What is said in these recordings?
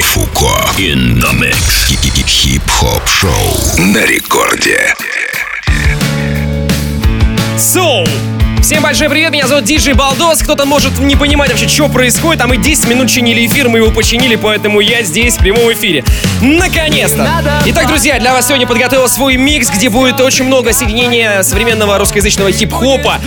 Фуко. In the mix. Хип-хоп шоу на рекорде. Soul. Всем большой привет, меня зовут Диджей Балдос. Кто-то может не понимать вообще, что происходит, а мы 10 минут чинили эфир, мы его починили, поэтому я здесь в прямом эфире. Наконец-то! Итак, друзья, для вас сегодня подготовил свой микс, где будет очень много соединения современного русскоязычного хип-хопа,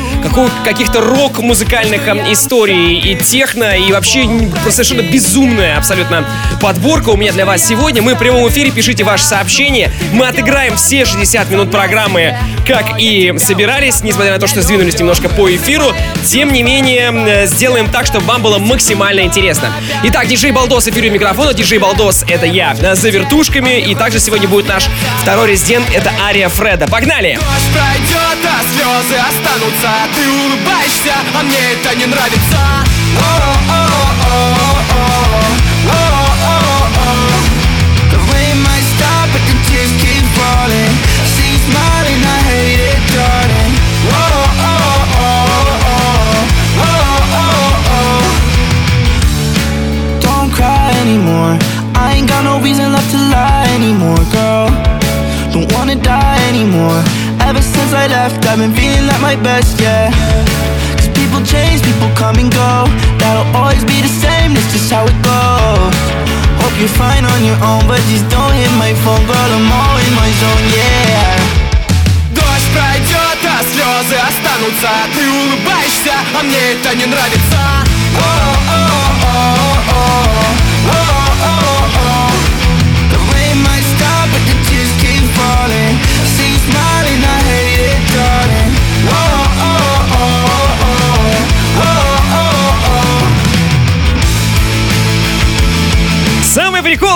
каких-то рок-музыкальных эм, историй и техно, и вообще совершенно безумная абсолютно подборка у меня для вас сегодня. Мы в прямом эфире, пишите ваши сообщения. Мы отыграем все 60 минут программы, как и собирались, несмотря на то, что сдвинулись немножко немножко по эфиру. Тем не менее, сделаем так, чтобы вам было максимально интересно. Итак, диджей Балдос, эфире микрофона. Диджей Балдос — это я, за вертушками. И также сегодня будет наш второй резидент, это Ария Фреда. Погнали! Дождь пройдет, а слезы останутся. Ты улыбаешься, а мне это не нравится. The reason left to lie anymore, girl Don't wanna die anymore Ever since I left, I've been feeling like my best, yeah Cause people change, people come and go That'll always be the same, that's just how it goes Hope you're fine on your own, but just don't hit my phone, girl I'm all in my zone, yeah Дождь пройдет, а слезы останутся Ты улыбаешься, а мне это не нравится Oh-oh-oh-oh-oh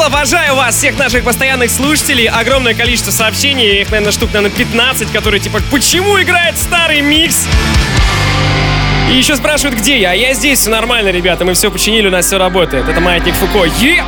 обожаю вас, всех наших постоянных слушателей. Огромное количество сообщений, их, наверное, штук, наверное, 15, которые типа, почему играет старый микс? И еще спрашивают, где я. А я здесь, все нормально, ребята. Мы все починили, у нас все работает. Это маятник Фуко. Е!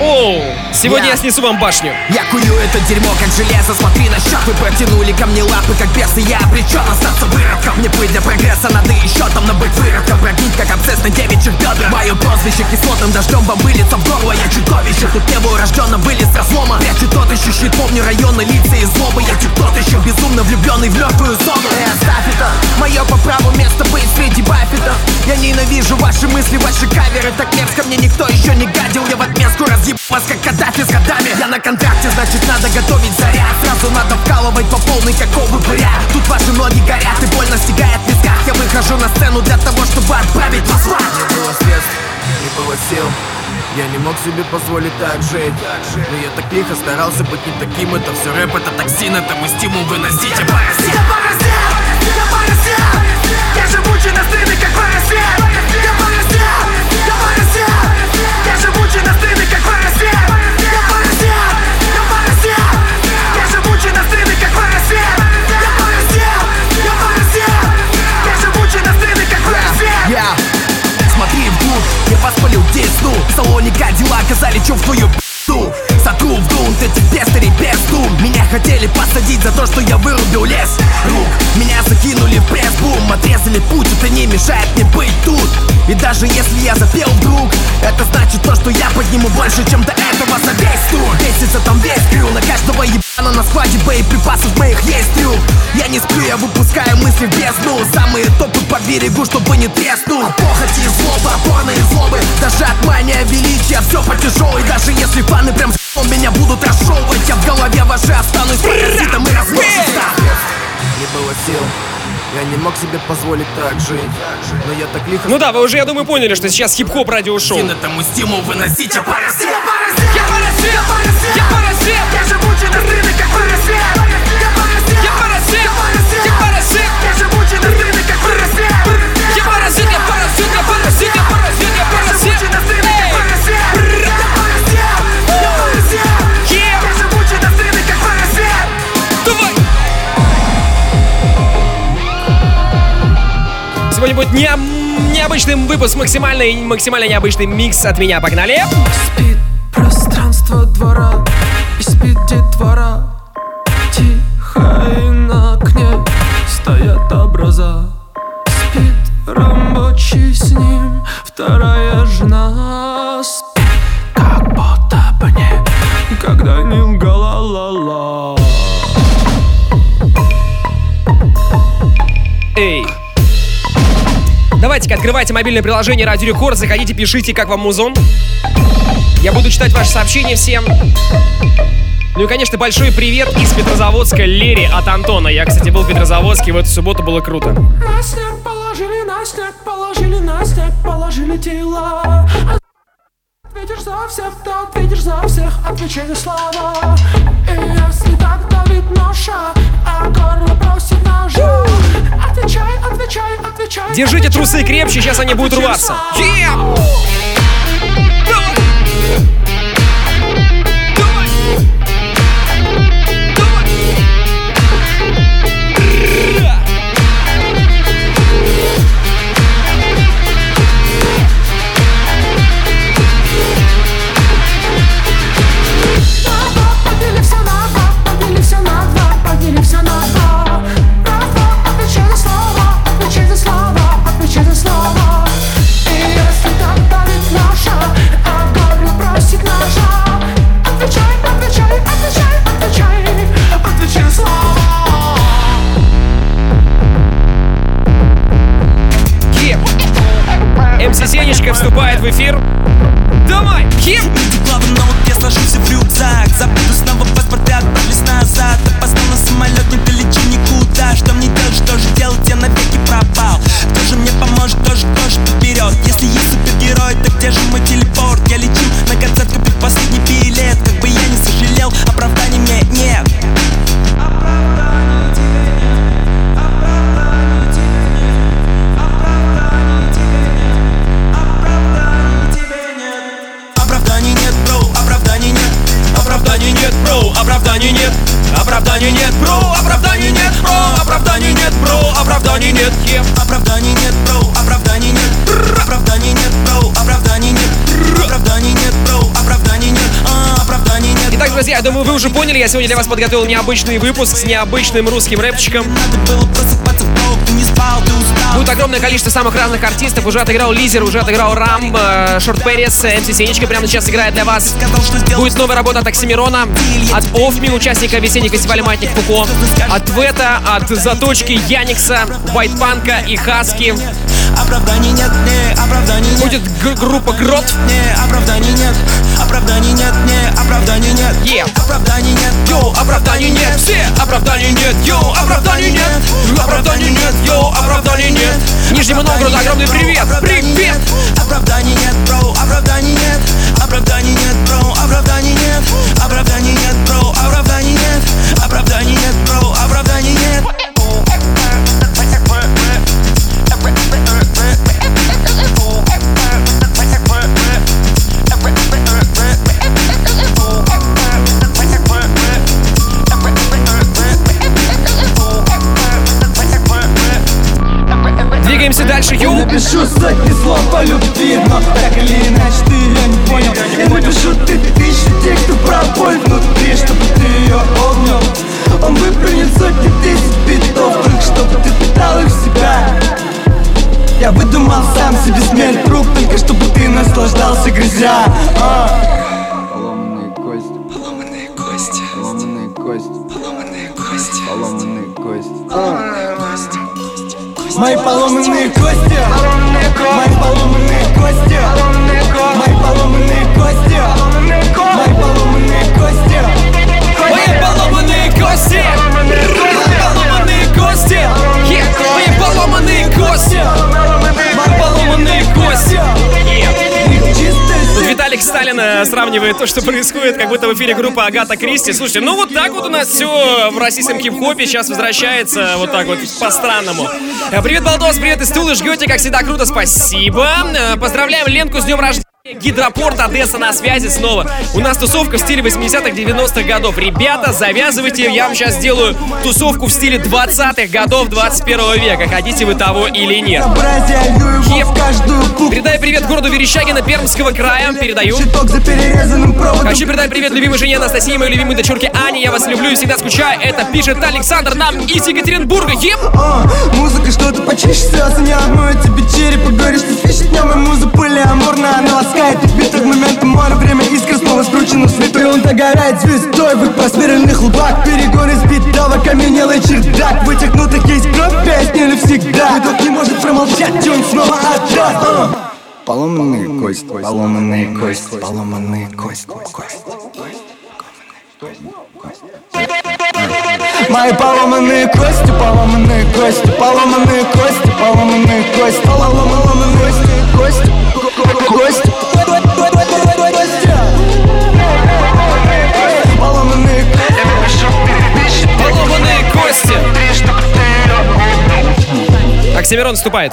Оу, сегодня я... я снесу вам башню. Я курю это дерьмо как железо, смотри на счет Вы протянули ко мне лапы как бесы. Я обречен остаться выродком. Не быть для прогресса, надо еще там, но быть выродком. Прогнить как абсцесс на девичьих бедрах Мое прозвище кислотным дождем вам выльется в горло. Я чудовище, тут не был рожденным, вылез разлома Прячу тот еще щит, помню районы, лица и злобы. Я тот еще безумно влюбленный в легкую зону. Эй, оставь это, мое по праву место быть среди баффетов Я ненавижу ваши мысли, ваши каверы. Так мерзко мне никто еще не гадил. Я в отместку раз Еб вас как Каддафи с годами. Я на контракте, значит надо готовить заряд. Сразу надо вкалывать по полной, какого упыря Тут ваши ноги горят и больно стигает в висках. Я выхожу на сцену для того, чтобы отправить вас в Не было средств, не было сил. Я не мог себе позволить так жить. Но я так лихо старался быть не таким. Это все рэп, это токсин, это мы стимул выносить. Я паразит, я паразит, я паразит Я живучий настырный, как паразит Я паразит, я паразит Я живучий настырный, как десну В салоне Кадилла оказали чё в твою пи***ду Сотру в грунт этих пестырей без дум Меня хотели посадить за то, что я вырубил лес. Рук, меня закинули в пресс-бум Отрезали путь, это не мешает мне быть тут. И даже если я запел вдруг Это значит то, что я подниму больше, чем до этого за весь тур. Бесится там весь крю, на каждого ебана на складе боеприпасов моих есть трюк Я не сплю, я выпускаю мысли в бездну. Самые топы по берегу, чтобы не треснул. Похоти и злоба, опорные злобы. Даже от мания величия все по тяжелой Даже если фаны прям он меня будут разжевывать Я в голове вашей останусь паразитом и размножится Не было сил. Я не мог себе позволить так жить. Но я так лихо... Ну да, вы уже, я думаю, поняли, что сейчас хип-хоп радиошоу. Этому стимул выносить, я паразит Я паразит, я паразит, я паразит, паразит Я живучий настырный, как паразит Я паразит, я паразит, я паразит, я паразит Я живучий настырный, как паразит Я паразит, я паразит, я паразит, я паразит, я паразит Я живучий настырный, как паразит Сегодня будет не, необычный выпуск, максимально, максимально необычный микс от меня. Погнали! Спит детства двора И спит детвора Тихо и на окне стоят образа. Спит рабочий с ним вторая жена Спит. Как будто бы не Когда не лгала ла-ла Эй, Давайте-ка открывайте мобильное приложение Радио Рекорд, заходите, пишите, как вам музон. Я буду читать ваши сообщения всем. Ну и, конечно, большой привет из Петрозаводска Лере от Антона. Я, кстати, был в Петрозаводске в эту субботу, было круто. На снег положили, на снег положили, на снег положили тела. Ответишь за всех, ты ответишь за всех, отвечай слова. И если так давит ноша, а горло просит ножа, отвечай, отвечай, отвечай. Держите трусы крепче, сейчас они будут рваться. Yeah! yeah. В эфир. Давай! Yeah! Думаю, вы уже поняли, я сегодня для вас подготовил необычный выпуск с необычным русским рэпчиком. Не спал, ты устал. Будет огромное количество самых разных артистов. Уже отыграл Лизер, уже отыграл Рам, э, Шорт Перес, МС Сенечка прямо сейчас играет для вас. Будет новая работа от Оксимирона, от Офми, участника весеннего фестиваля «Маятник Фуко», от Вета, от Заточки, Яникса, Вайтпанка и Хаски. Оправданий нет, не, оправданий нет. Будет г- группа Грот. Не, оправданий нет, оправданий нет, не, оправданий нет. Е. Оправданий нет, Йоу, оправданий нет, все. Оправданий нет, йоу, оправданий нет, оправданий нет, йоу, оправданий нет. Нижнему Новгороду огромный привет, привет! Оправданий нет, бро, оправданий нет Оправданий нет, бро, оправданий нет Оправданий нет, бро, оправданий нет Оправданий нет, бро, оправданий нет дальше, йоу! Напишу сотни слов по любви, но так или иначе ты ее не понял Я напишу ты тысячи текстов про боль внутри, чтобы ты ее обнял Он выплюнет сотни тысяч битов, только чтобы ты питал их в себя Я выдумал сам себе смерть в рук, только чтобы ты наслаждался грязя а. Мои поломанные кости. Мои поломанные кости. Мои поломанные кости. Мои поломанные кости. Мои поломанные кости! Виталик Сталин э, сравнивает то, что происходит, как будто в эфире группа Агата Кристи. Слушайте, ну вот так вот у нас все в российском хип-хопе сейчас возвращается вот так вот по-странному. Э, Привет, Балдос, привет из Тулы, жгете, как всегда, круто, спасибо. Э, Поздравляем Ленку с днем рождения. Гидропорт Одесса на связи снова. У нас тусовка в стиле 80-х, 90-х годов. Ребята, завязывайте, я вам сейчас сделаю тусовку в стиле 20-х годов 21 века. Хотите вы того или нет. Букву Передаю привет городу Верещагино Пермского края. Передаю. Хочу передать привет любимой жене Анастасии, моей любимой дочурке Ане. Я вас люблю и всегда скучаю. Это пишет Александр нам из Екатеринбурга. А, Музыка что-то почище слез Не обмоет тебе череп и говоришь, что фишит днем И муза пыли амурно, она их битых моментом море Время искр снова скручено в он догорает звездой в их просверленных лбах Перегон из битого каменелый чердак Вытекнутых есть кровь, песни или всегда Мой друг не может промолчать, и он снова отдаст. Поломанные кости, поломанные кости, поломанные кости, кости. Мои поломанные кости, поломанные кости, поломанные кости, поломанные кости, поломанные кости, кости, кости. Поломанные кости. Поломанные кости. Оксимирон вступает.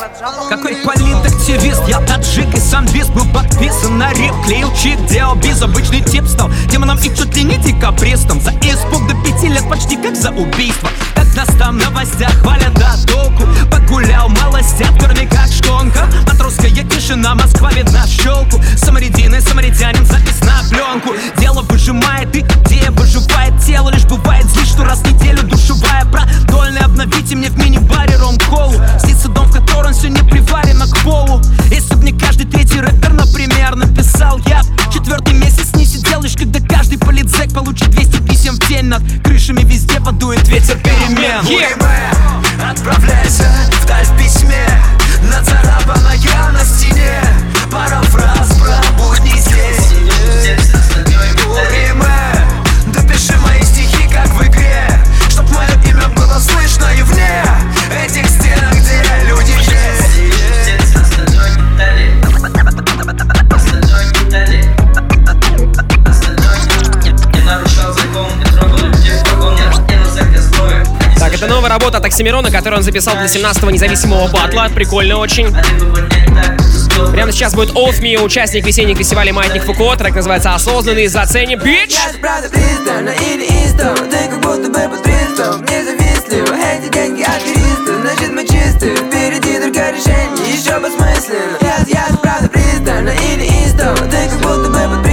Какой политактивист, я таджик и самбист Был подписан на рип, клеил чит, делал биз Обычный тип стал демоном и чуть ли не декабристом. За испуг до пяти лет почти как за убийство. Как нас там новостях хвалят до толку Погулял малостят, в корме как шконка. Матросская тишина, Москва видна щелку. Самарядин и самаритянин, запись на пленку. Дело выжимает и идея выживает. Тело лишь бывает злит, что раз в неделю душевая. Продольно обновите мне в мини-баре ром-колу Снится дом, в котором все не приварено к полу. Если б не каждый третий рэпер, например, написал я Четвертый месяц не сидел, лишь когда каждый политзек получит 200 писем в день. Над крышами везде подует ветер перемен. Отправляйся Оксимирона, которую он записал для 17-го независимого батла. Прикольно очень. Прямо сейчас будет Off Me, участник весенних фестивалей Маятник Фуко. Трек называется «Осознанный». Заценим, бич! Я, я правда пристально или истом Ты как будто бы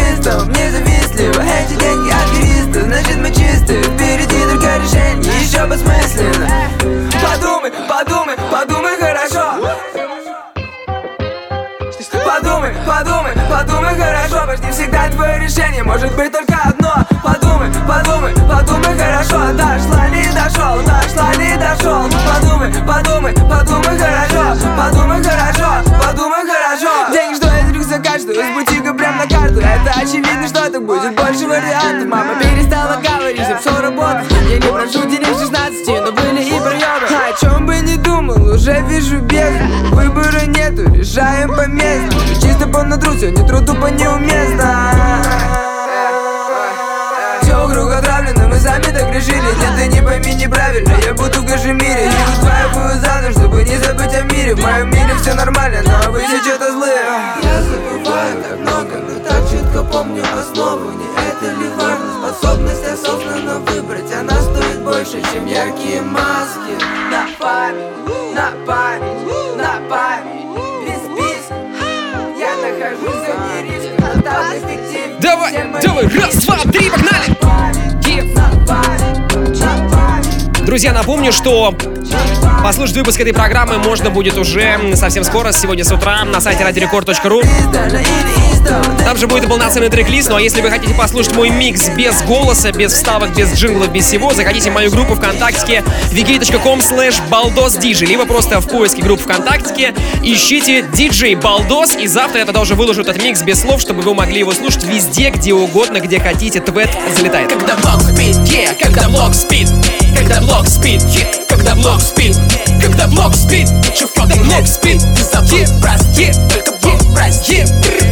подумай хорошо Почти всегда твое решение. Может быть только одно. Подумай, подумай, подумай хорошо. Дошла, не дошел, дошла, не дошел. Подумай, подумай, подумай хорошо. Подумай хорошо, подумай хорошо. Деньги, что из рюкзака, что из бутика прям на карту. Это очевидно, что так будет больше вариантов. Мама перестала говорить, все работать. Я не прошу денег 16, но уже вижу бездну Выбора нету, решаем по месту. Чисто по надру, не труд тупо неуместно. Все вокруг отравлено, мы сами так решили. Нет, ты не пойми неправильно, я буду в Кашемире И удваиваю заново, чтобы не забыть о мире. В моем мире все нормально, но вы все что-то злые Я забываю так много, но так четко помню основу. Не это ли важно, способность осознанно выбрать Она стоит больше, чем яркие маски Давай, раз, два, три, погнали! Друзья, напомню, что послушать выпуск этой программы можно будет уже совсем скоро, сегодня с утра, на сайте издавна Там же будет и полноценный трек-лист, ну а если вы хотите послушать мой микс без голоса, без вставок, без джинглов, без всего, заходите в мою группу ВКонтакте vk.com slash baldosdj, либо просто в поиске групп ВКонтакте ищите DJ Балдос, и завтра я тогда уже выложу этот микс без слов, чтобы вы могли его слушать везде, где угодно, где хотите, твет залетает. Когда блок спит, yeah, когда блок спит Когда блок спит, yeah, когда блок спит Когда блок спит, что fucking блок спит Ты забыл прости, только блок прости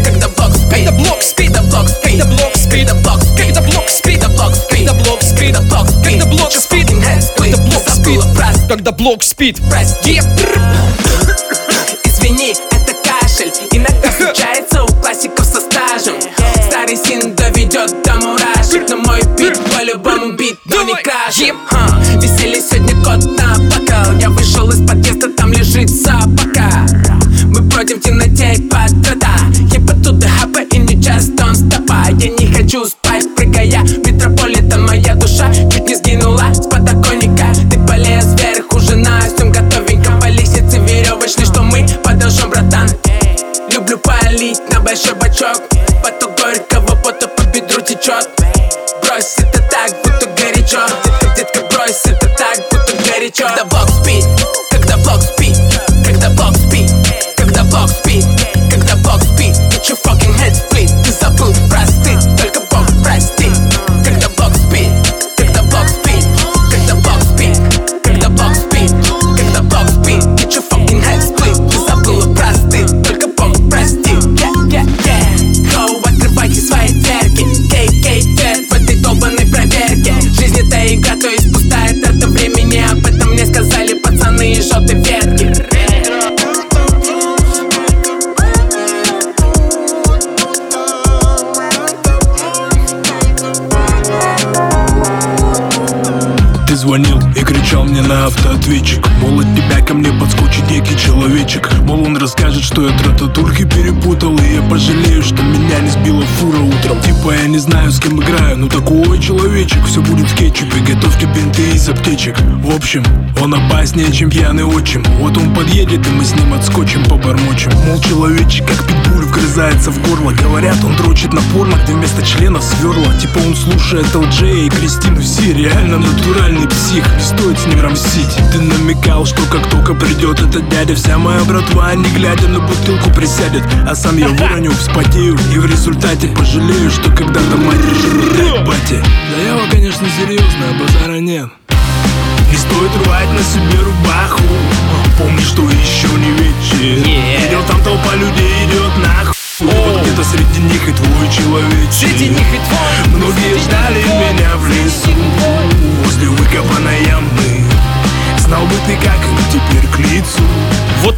Когда блок спит, когда блок спит, когда блок спит Когда блок спит, когда блок спит Когда блок спит, когда блок спит Когда блок спит, когда блок спит Когда блок спит, когда блок спит Когда блок спит. прости Извини, это кашель Иногда случается у классиков со стажем Старый син доведет до мурашек Но мой бит по-любому бит, но не крашен Веселье сегодня подъезда, там лежит собака Мы бродим в темноте и под года. Я оттуда хапа и не just don't стопа. Я не хочу спать, прыгая. Метрополитен Моя душа чуть не сгинула с подоконника. Ты полез вверх, уже на всем готовенько. По лестнице веревочной, что мы подожжем, братан. Люблю палить на большой бачок. Поток горького пота по бедру течет Брось это так, будто горячо. Детка, детка, брось это так, будто горячо. Когда блок спит автоответчик. Мол, от тебя ко мне подскочит некий человечек. Мол, он расскажет, что я трататурки перепутал И я пожалею, что меня не сбила фура утром. Типа я не знаю, с кем играю, ну такой человечек. Все будет в кетчупе, готовьте бинты из аптечек. В общем, он опаснее, чем пьяный отчим. Вот он подъедет, и мы с ним отскочим, побормочем. Мол, человечек, как питбуль, вгрызается в горло. Говорят, он дрочит на порно, где вместо членов сверла Типа он слушает ЛД и Кристину Си. Реально натуральный псих, не стоит с ним рамсить. Ты намекал, что как только придет этот дядя Вся моя братва, не глядя на бутылку, присядет. А сам я выроню, вспотею И в результате пожалею, что когда-то мать решила бате Да я, конечно, серьезно, а базара нет. Не стоит рвать на себе рубаху. Помни, что еще не вечер. Yeah. Видел, там толпа людей идет нахуй Вот где-то среди них и твой человечек. Среди них и твой. Многие ждали меня в лесу. Возле выкопанной ямы теперь к лицу Вот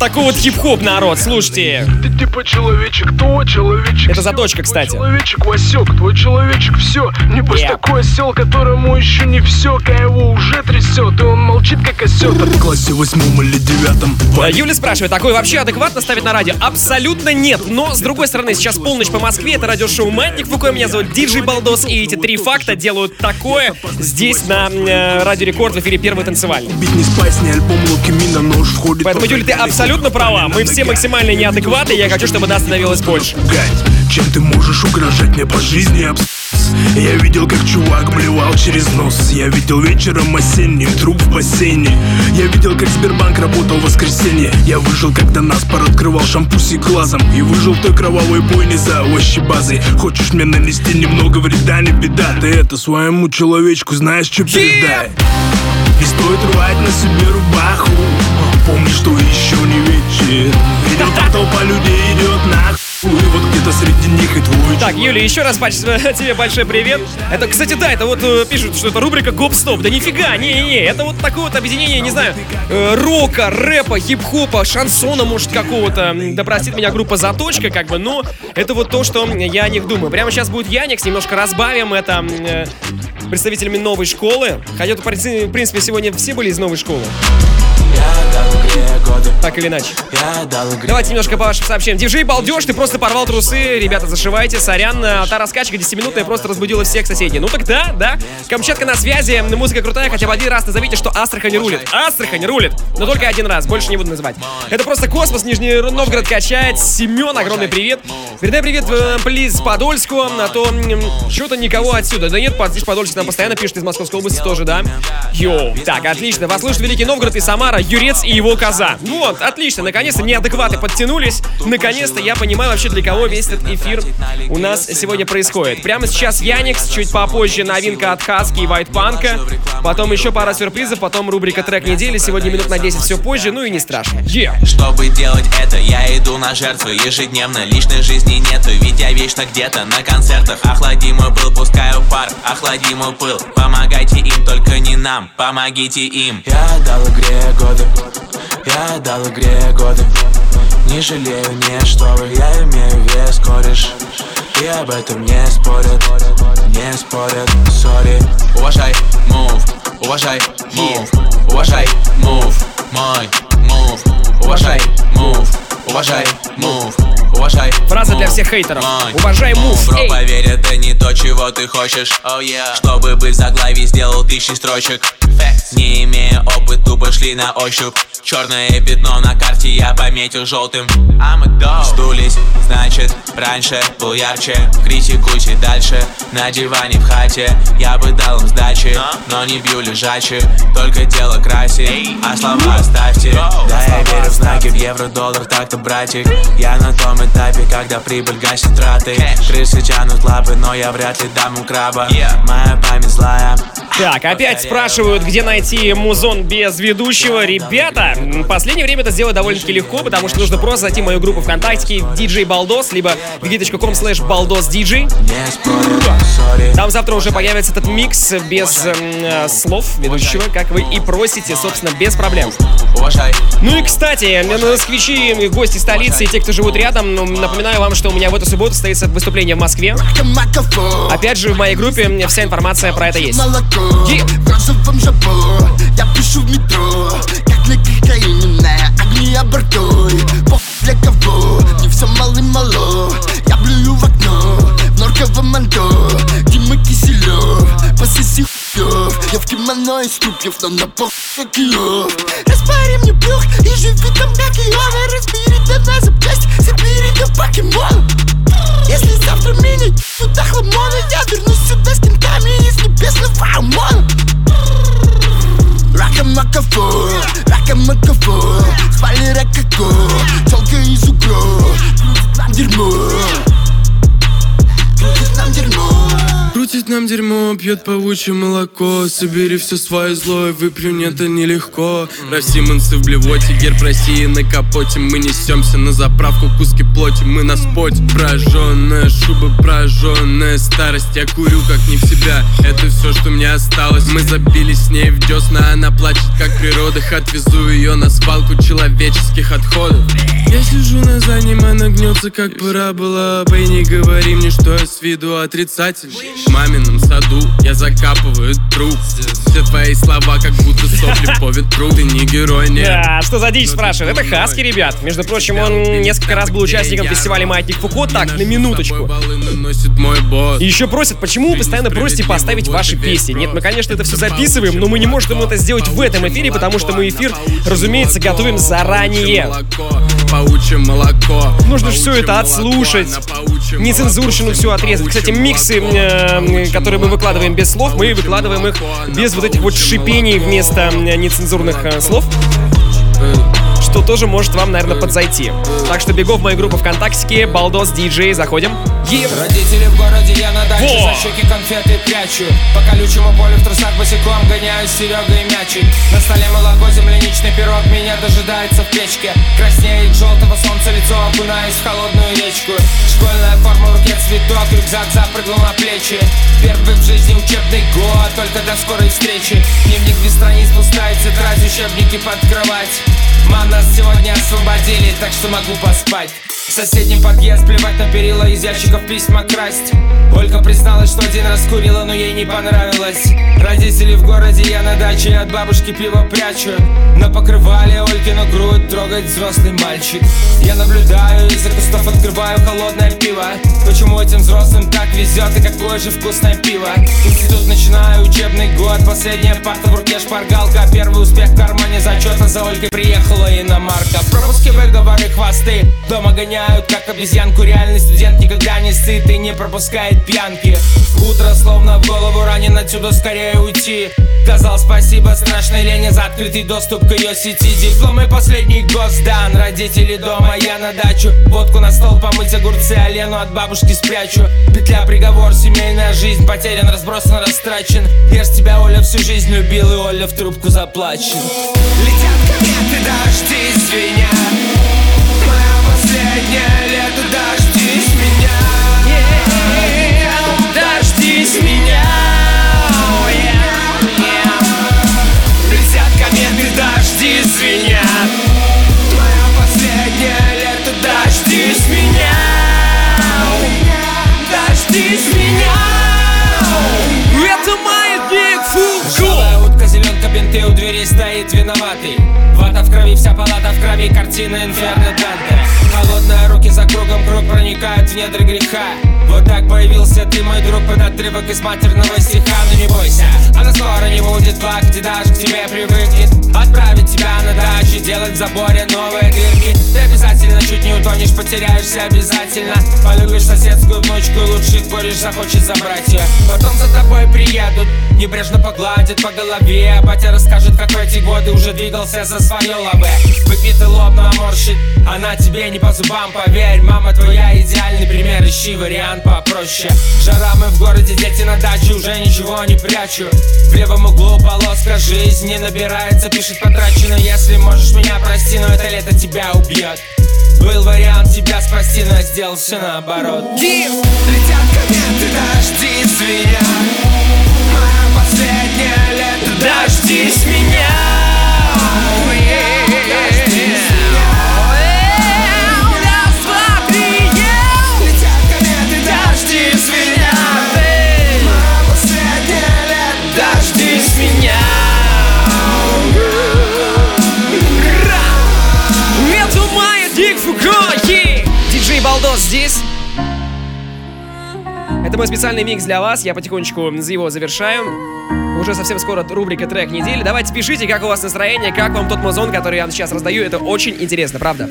такой вот хип-хоп, народ, слушайте. Ты типа человечек то, человечек Это заточка, кстати. Твой человечек Васек, твой человечек все Небось Yeah. такой осел, которому еще не все А его уже трясет, и он молчит как осел В классе восьмом или девятом А, Юля спрашивает, такой вообще адекватно ставить на радио? Абсолютно нет. Но, с другой стороны, сейчас полночь по Москве, это радиошоу «Маятник Фуко», меня зовут Диджей Балдос, и эти три факта делают такое здесь на э, Радио Рекорд в эфире «Первый танцевальный». Поэтому, Юля, ты абсолютно права. Мы все максимально неадекваты, и я хочу, чтобы нас становилось больше. Чем ты можешь угрожать мне по жизни. Я видел, как чувак блевал через нос. Я видел вечером осенним труп в бассейне. Я видел, как Сбербанк работал в воскресенье. Я выжил, когда Наспор открывал шампусик глазом. И выжил в той кровавой бойне за овощи базой Хочешь мне нанести немного вреда, не беда. Ты это своему человечку знаешь, что передай. Не стоит рвать на себе рубаху Помни, что еще не вечер там толпа людей идет нахуй И вот где-то среди них и твой Так, Юля, еще раз тебе большой привет. Это, кстати, да, это вот э, пишут, что это рубрика Гоп-стоп. Да нифига, не-не-не, это вот такое вот объединение, не знаю, э, рока, рэпа, хип-хопа, шансона, может, какого-то. Да простит меня группа Заточка, как бы, но это вот то, что я о них думаю. Прямо сейчас будет Яникс, немножко разбавим это э, представителями новой школы. Хотя, в принципе, сегодня все были из новой школы. Так или иначе. Давайте немножко по вашим сообщениям. Диджей балдеж, ты просто порвал трусы. Ребята, зашивайте, сорян. А Та раскачка 10-минутная просто разбудила всех соседей. Ну так да, да. Камчатка на связи, музыка крутая, хотя бы один раз назовите, что Астрахань рулит. Астрахань рулит. Но только один раз, больше не буду называть. Это просто космос, Нижний Новгород качает. Семен, огромный привет. Передай привет, э, плиз, Подольску, а то что-то никого отсюда. Да нет, Подольск нам постоянно пишет из Московской области тоже, да? Йоу. Так, отлично. Вас слушает Великий Новгород и Самара, Юрец и его коза. Вот, отлично. Наконец-то неадекваты подтянулись. Наконец-то я понимаю вообще, для кого весь этот эфир у нас сегодня происходит. Прямо сейчас Яникс, чуть попозже новинка от Хаски и White Панка. Потом еще пара сюрпризов, потом рубрика трек недели. Сегодня минут на 10 все позже, ну и не страшно. Е! Чтобы делать это, я иду на жертвы ежедневно Личной жизни нету, ведь я вечно где-то на концертах Охлади мой пыл, пускаю пар, охлади мой пыл Помогайте им, только не нам, помогите им Я дал игре годы, я дал игре годы. Не жалею ни что вы, я имею вес, кореш. И об этом не спорят, не спорят, сори. Уважай, move, уважай, move, уважай, move, мой, move, уважай, move, уважай, move, уважай. Фраза для всех хейтеров. Уважай мув, Бро, поверь, это не то, чего ты хочешь. Oh, yeah. Чтобы быть в заглаве, сделал тысячи строчек. Не имея опыт, тупо шли на ощупь. Черное пятно на карте я пометил желтым I'm a dog. Сдулись, значит, раньше был ярче. Критикуйте дальше, на диване в хате Я бы дал им сдачи, но не бью лежачи Только дело красит, а слова оставьте. Да, я верю в знаки в евро, доллар, так-то, братик. Я на том этапе, когда прибыль гасит траты. Крысы тянут лапы, но я вряд ли дам им краба. Моя память злая. Так, опять спрашивают, где найти музон без ведущего. Ребята, в последнее время это сделать довольно-таки легко, потому что нужно просто зайти в мою группу ВКонтакте DJ Балдос, либо wiki.com slash сори. Там завтра уже появится этот микс без э, слов ведущего, как вы и просите, собственно, без проблем. Уважай, Ну и, кстати, москвичи, гости столицы и те, кто живут рядом, напоминаю, Напоминаю вам, что у меня в эту субботу состоится выступление в Москве. Опять же, в моей группе вся информация про это есть. молоко Е- В розовом жабо Я пишу в метро Как на кокаине на огни обортой для кого? Не все мало мало Я блюю в окно В норковом манто Дима Киселев Пососи хуёв. Я в кимоно из трупьев Но на как Киев Распари мне плюх И живи там как Иона Разбери до нас запчасти Забери до покемон. Если завтра меня сюда хламона Я вернусь сюда с кентами из небесного ОМОНа Rakam makafo, rakam makafo Spali rakako, çalkı izukro Kırgıtlandırma Kırgıtlandırma Крутит нам дерьмо пьет паучье молоко. Собери все свое злое, выплюнь это нелегко. Рафсимонсы в блевоте, герб России на капоте. Мы несемся на заправку, куски плоти. Мы на споте, прожженная шуба, прожженная старость. Я курю как не в себя, это все, что мне осталось. Мы забились с ней в десна, она плачет как при родах Отвезу ее на свалку человеческих отходов. Я сижу на заднем, она гнется как парабола. Бэй, не говори мне, что я с виду отрицательный мамином саду я закапываю труп Все твои слова как будто сопли по ветру Ты не герой, нет Да, что за дичь спрашивает? Это Хаски, ребят. Между прочим, он несколько раз был участником фестиваля «Маятник Фуко». Так, на минуточку. И еще просят, почему вы постоянно просите поставить ваши песни? Нет, мы, конечно, это все записываем, но мы не можем это сделать в этом эфире, потому что мы эфир, разумеется, готовим заранее. Паучье молоко Нужно же все это отслушать, нецензурщину все отрезать. Кстати, миксы, э, которые мы выкладываем без слов, мы выкладываем их без вот этих вот шипений вместо нецензурных э, слов. Что тоже может вам, наверное, подзайти. Так что бегов в мою группу ВКонтакте, Балдос Диджей, заходим. Е- Родители в городе, я на даче Во! За щеки конфеты прячу. По колючему полю в трусах босиком Гоняю с Серегой мячик. На столе молоко, земляничный пирог Меня дожидается в печке. Краснеет желтого солнца лицо Окунаюсь в холодную речку. Школьная форма, в руке цветок Рюкзак запрыгнул на плечи. Первый в жизни учебный год Только до скорой встречи. Дневник без страниц, пустая тетрадь Учебники под кровать. Мам, нас сегодня освободили Так что могу поспать. В соседний подъезд плевать на перила из ящиков письма красть. Ольга призналась, что один раз курила, но ей не понравилось. Родители в городе, я на даче, от бабушки пиво прячу. На покрывале Олькину грудь трогает взрослый мальчик. Я наблюдаю, из-за кустов открываю холодное пиво. Почему этим взрослым так везет и какое же вкусное пиво? Институт начинаю, учебный год, последняя парта в руке шпаргалка. Первый успех в кармане зачета за Олькой приехала иномарка. Пропуски выговоры хвосты, дома гоняют как обезьянку. Реальный студент никогда не сыт и не пропускает пьянки. Утро словно в голову ранен, отсюда скорее уйти. Сказал спасибо страшной лени за открытый доступ к ее сети. Дипломы последний год сдан, родители дома, я на дачу. Водку на стол, помыть огурцы, а Лену от бабушки спрячу. Петля, приговор, семейная жизнь, потерян, разбросан, растрачен. Я ж тебя, Оля, всю жизнь любил, и Оля в трубку заплачен Летят кометы, дожди звенят Моя последнее лето, дождись меня. Дождись меня крови, картина Инферно Данте Холодные руки за кругом, круг проникают в недра греха. Вот так появился ты, мой друг, под отрывок из матерного стиха. Ну не бойся, она скоро не будет плакать и даже к тебе привыкнет. Отправить тебя на дачу, делать в заборе новые дырки. Ты обязательно чуть не утонешь, потеряешься обязательно. Полюбишь соседскую внучку, лучше кореш захочет забрать ее Потом за тобой приедут, небрежно погладят по голове. Батя расскажет, как в эти годы уже двигался за свое лаве Выпитый лоб наморщит, она тебе не по зубам, поверь Мама твоя идеальный пример, ищи вариант попроще. Жара мы в городе, дети на даче, уже ничего не прячу. В левом углу полоска жизни набирается, пишет потрачено Если можешь меня прости, но это лето тебя убьет. Был вариант тебя спасти, но я сделал все наоборот Летят кометы, дожди звенят Мое последнее лето, дождись меня здесь? Это мой специальный микс для вас, я потихонечку его завершаю. Уже совсем скоро рубрика «Трек недели». Давайте пишите, как у вас настроение, как вам тот музон, который я сейчас раздаю. Это очень интересно, правда?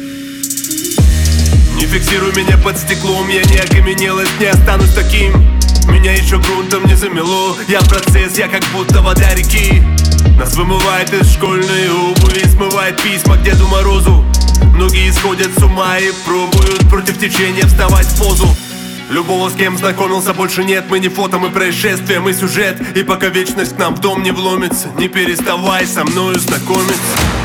Не фиксируй меня под стеклом, я не окаменелась, не останусь таким. Меня еще грунтом не замело, я процесс, я как будто вода реки. Нас вымывает из школьной обуви, смывает письма к Деду Морозу. Многие сходят с ума и пробуют против течения вставать в позу. Любого, с кем знакомился, больше нет. Мы не фото, мы происшествия, мы сюжет. И пока вечность к нам в дом не вломится Не переставай со мною знакомиться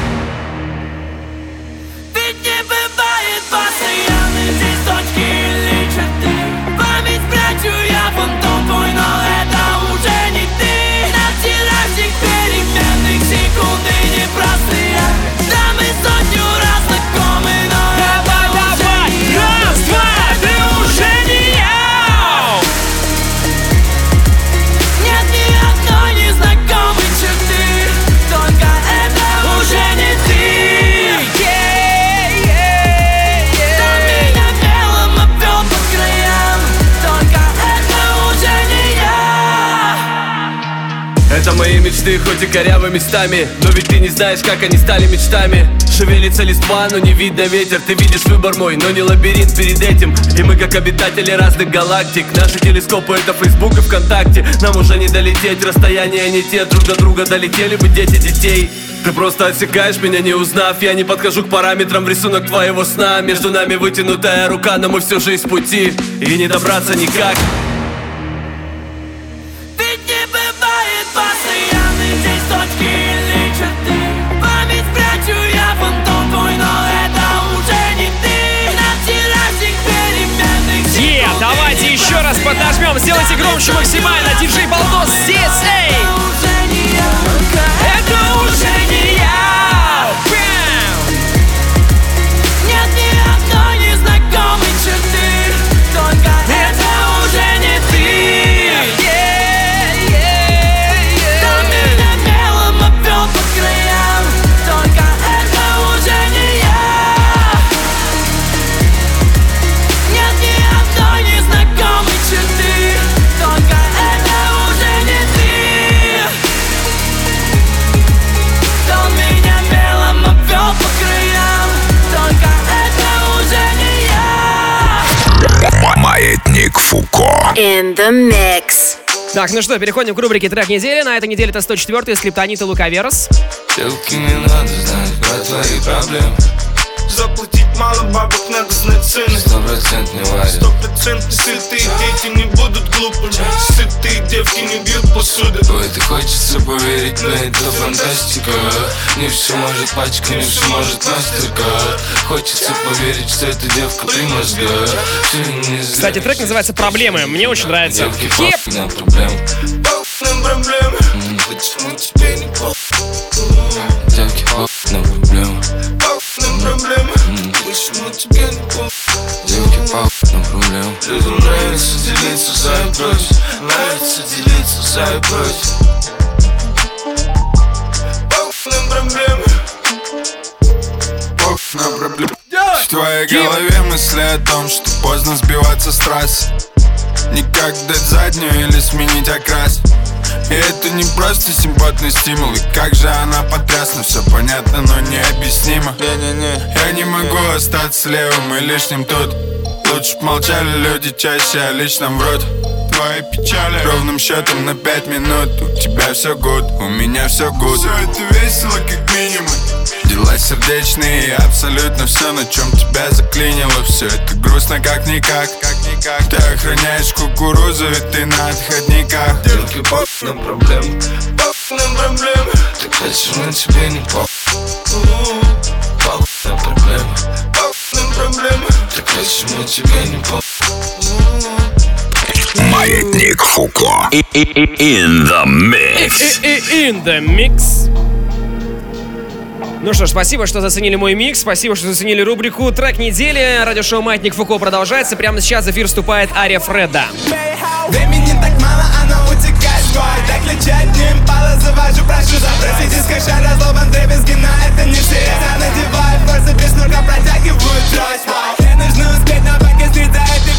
мечты, хоть и корявы местами. Но ведь ты не знаешь, как они стали мечтами. Шевелится листва, но не видно ветер. Ты видишь выбор мой, но не лабиринт перед этим. И мы как обитатели разных галактик. Наши телескопы это Facebook и ВКонтакте. Нам уже не долететь, расстояния не те. Друг до друга долетели бы дети детей. Ты просто отсекаешь меня, не узнав. Я не подхожу к параметрам в рисунок твоего сна. Между нами вытянутая рука, но мы все же из пути. И не добраться никак раз поднажмем, сделайте громче максимально. Диджей Балдос здесь, эй! In the mix. Так, ну что, переходим к рубрике «Трек недели». На этой неделе это 104-й скриптонит и Лукаверос. Девки, не надо знать про твои проблемы мало бабок, надо знать цены Сто процент не варят Сто процентов сытые дети не будут глупыми. Сытые девки не бьют посуду В это хочется поверить, но это фантастика. Не все может пачка, не все может мастерка. Хочется поверить, что эта девка при мозгах Кстати, трек называется «Проблемы». Мне очень нравится. Девки, Хип! похуй на проблемы. Нам проблемы. Почему тебе не похуй На проблемы. Нам проблемы Почему тебе не похуй Девки, похуй на проблемы Людям нравится делиться за и против Нравится делиться за и против Похуй нам проблемы Похуй на проблемы В твоей голове мысли о том, что поздно сбиваться с трассы. Никак дать заднюю или сменить окрас И это не просто симпатный стимул И как же она потрясна, все понятно, но необъяснимо. Не-не-не, я не могу остаться левым и лишним тут. Лучше б молчали люди чаще о личном врут Твои печали. Ровным счетом на пять минут У тебя все гуд, у меня все гуд Все это весело как минимум. Дела сердечные, абсолютно все, на чем тебя заклинило. Все это грустно как никак, как никак. Ты охраняешь кукурузу, ведь ты на отходниках. Девки, похуй на проблемы Похуй нам проблемы Так почему тебе не похуй Похуй на проблемы Похуй нам проблемы Так почему тебе не похуй Маятник Фуко. In the mix. In the mix. Ну что ж, спасибо, что заценили мой микс, спасибо, что заценили рубрику «Трек недели». Радиошоу «Маятник Фуко» продолжается. Прямо сейчас в эфир вступает Ария Фреда. Времени так мало, оно утекает скоро Так лечать не импала, завожу, прошу забросить и скачать разломан дребезги, но это не серьезно Надеваю форсы без шнурка, протягиваю трость Мне нужно успеть на бэке слить за этой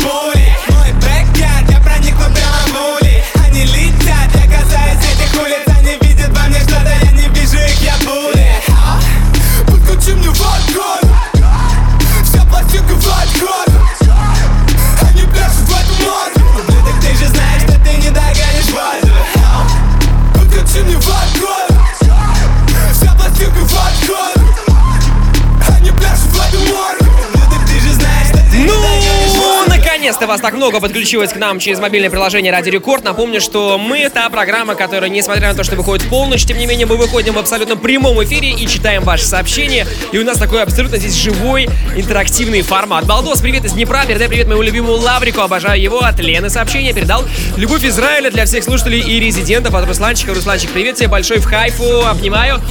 наконец-то вас так много подключилось к нам через мобильное приложение Радио Рекорд. Напомню, что мы та программа, которая, несмотря на то, что выходит полночь, тем не менее мы выходим в абсолютно прямом эфире и читаем ваши сообщения. И у нас такой абсолютно здесь живой, интерактивный формат. Балдос, привет из Днепра, передай привет моему любимому Лаврику, обожаю его. От Лены сообщение передал. Любовь Израиля для всех слушателей и резидентов от Русланчика. Русланчик, привет тебе большой в хайфу, обнимаю.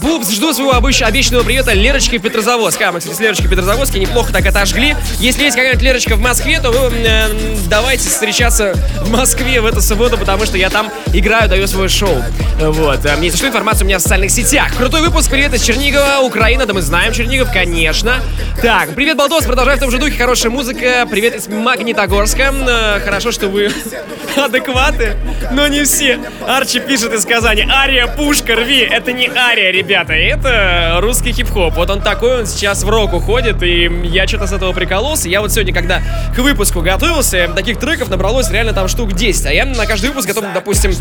Пупс, жду своего обещанного привета Лерочки в Петрозаводск. А, мы, кстати, с Лерочкой в Петрозаводске неплохо так отожгли. Если есть какая-нибудь Лерочка в Москве, то вы э, давайте встречаться в Москве в эту субботу, потому что я там играю, даю свое шоу. Вот. А, Если что, информация у меня в социальных сетях. Крутой выпуск, привет из Чернигова, Украина, да мы знаем Чернигов, конечно. Так, привет, Балдос, продолжай в том же духе, хорошая музыка. Привет из Магнитогорска. Э, Хорошо, что вы адекваты, но не все. Арчи пишет из Казани, Ария, пушка, рви. Это не Ария, ребята, это русский хип-хоп. Вот он такой, он сейчас в рок уходит, и я что-то с этого прикололся. Я вот сегодня, когда к выпуску готовился, таких треков набралось реально там штук 10. А я на каждый выпуск готов, допустим,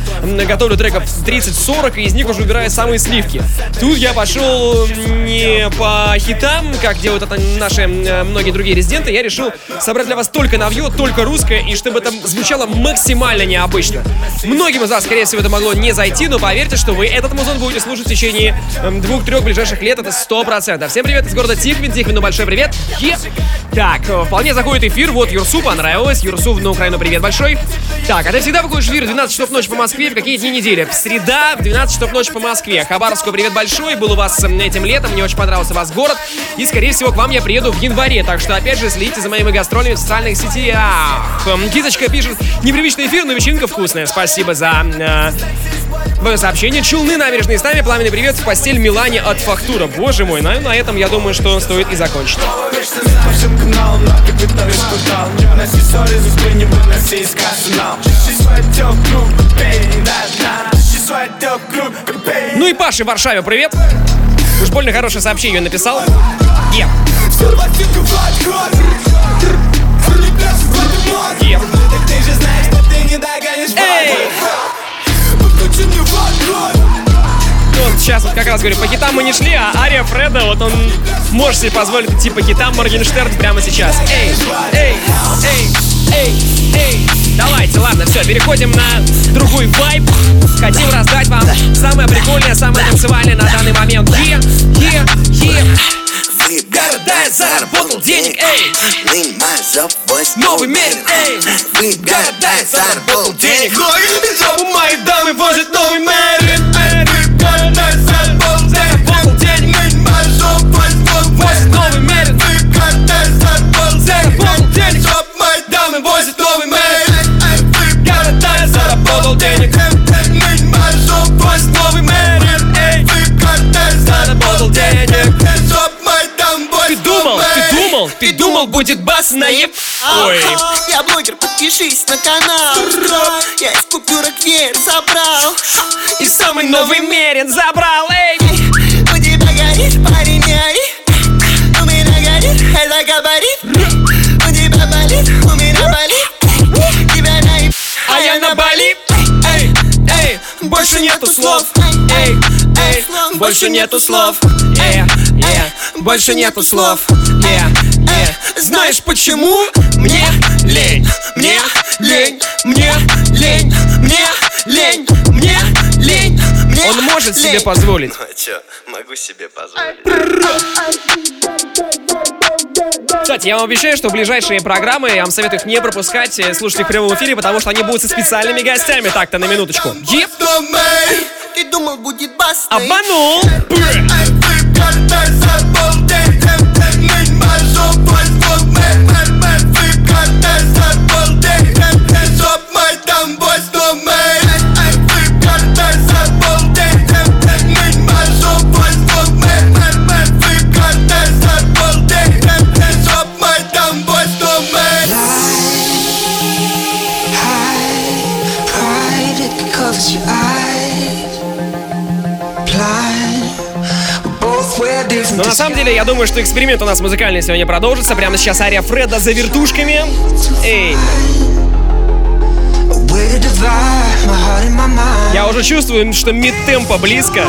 готовлю треков 30-40, и из них уже выбираю самые сливки. Тут я пошел не по хитам, как делают это наши многие другие резиденты. Я решил собрать для вас только новье, только русское, и чтобы это звучало максимально необычно. Многим из вас, скорее всего, это могло не зайти, но поверьте, что вы этот музон будете слушать в течение двух-трех ближайших лет, это сто процентов. Всем привет из города Тихвин, Тихвину большой привет. Е! Так, э, вполне заходит эфир, вот Юрсу понравилось, Юрсу на Украину привет большой. Так, а ты всегда выходишь в эфир в 12 часов ночи по Москве, в какие дни недели? В среда в 12 часов ночи по Москве. Хабаровску привет большой, был у вас этим летом, мне очень понравился вас город, и, скорее всего, к вам я приеду в январе, так что, опять же, следите за моими гастролями в социальных сетях. Кизочка пишет, непривычный эфир, но вечеринка вкусная. Спасибо за э, твое сообщение. Челны набережные с нами, пламенный привет в постель Милане от Фактура. Боже мой, на, на этом, я думаю, что стоит и закончить. Выноси ссоры, за спой, не выноси из арсенал Чищи свой отдел круг, пей, да, да Чищи свой отдел круг, пей Ну и Паше в Варшаве, привет. Уж больно хорошее сообщение написал. Е. Пластинку сейчас вот как раз говорю, по хитам мы не шли, а Ария Фреда, вот он может себе позволить идти по хитам Моргенштерн прямо сейчас. Эй, эй, эй, эй, эй. Давайте, ладно, все, переходим на другой вайб. Хотим раздать вам самое прикольное, самое танцевальное на данный момент. Е, е, е. Города я заработал денег, эй. Новый мерин, эй. Города я заработал денег. Мои дамы возят новый мерин. Заработал денег. Возит новый мейн Эй, заработал денег. Мои дамы Ты думал, ты думал, ты думал, будет бас на еб... Ой. Я блогер, подпишись на канал Я из купюрок веер забрал И самый новый мерин забрал, эй. У тебя горит, парень, не ори У меня горит, это больше нету слов. Эй, эй, больше нету слов. Э, э, больше нету слов. Э, э, знаешь почему? Мне лень, мне лень, мне лень, мне лень, мне лень. Он может себе позволить. Ну а чё, могу себе позволить Кстати, я вам обещаю, что в ближайшие программы я вам советую их не пропускать, э, слушать их в прямом эфире, потому что они будут со специальными гостями. Так-то на минуточку. Еп. Ты думал, будет бас на Обманул. Самом деле, я думаю, что эксперимент у нас музыкальный сегодня продолжится. Прямо сейчас Ария Фреда за вертушками. Эй, Я уже чувствую, что мид-темпо близко.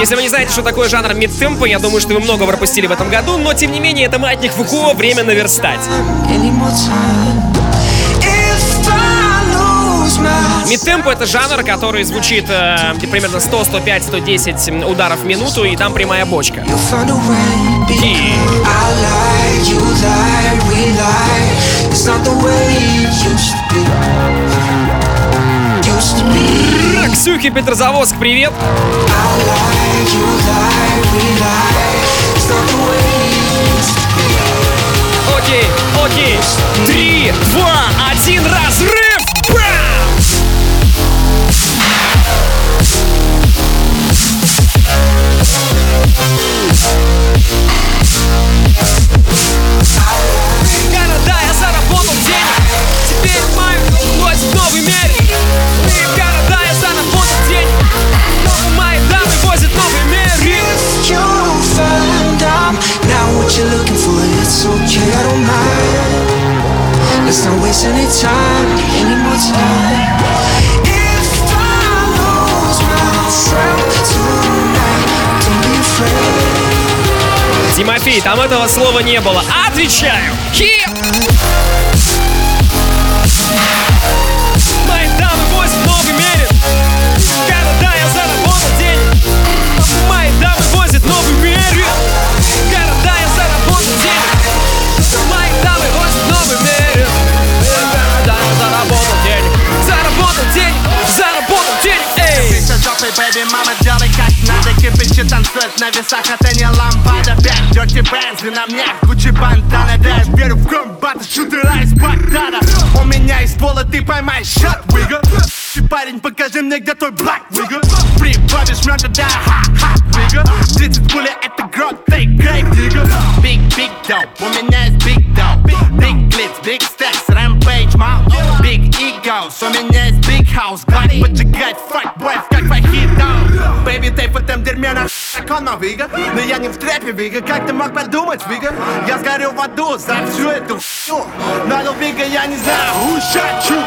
Если вы не знаете, что такое жанр мид-темпо, я думаю, что вы много пропустили в этом году, но тем не менее, это маятник Фуко, время наверстать. Мид-темпо это жанр, который звучит э, примерно 100, 105, 110 ударов в минуту, и там прямая бочка. И... Ксюхи Петрозаводск, привет! Окей, окей. Три, два, один, разрыв! Бам! You're looking for. It's okay, I don't mind. Let's not waste any time, any more time. If I lose myself tonight, don't be afraid. Тимофей, там этого слова не было. Отвечаю! Хи! Жопой, бэби, мама, делай как надо Кипячи танцует на весах, это не лампада Бэк, Dirty Benz, на мне Гуччи бандана Да, я верю в комбат, шутера из Багдада У меня из пола ты поймай шот, вига Ты парень, покажи мне, где твой блак, вига Прибавишь мёртв, да, ха-ха, вига 30 пуля, это грот, ты грейп, дига Big, big dope, у меня есть big dope Big glitz, big stacks, rampage, мал Big egos, у меня есть big house. Гладь поджигать, fuck boys, как фахито baby, thankful them, they're man. На как оно, вига Но я не в трэпе, вига, как ты мог подумать, вига Я сгорю в аду за всю эту фу Но, вига, я не знаю, you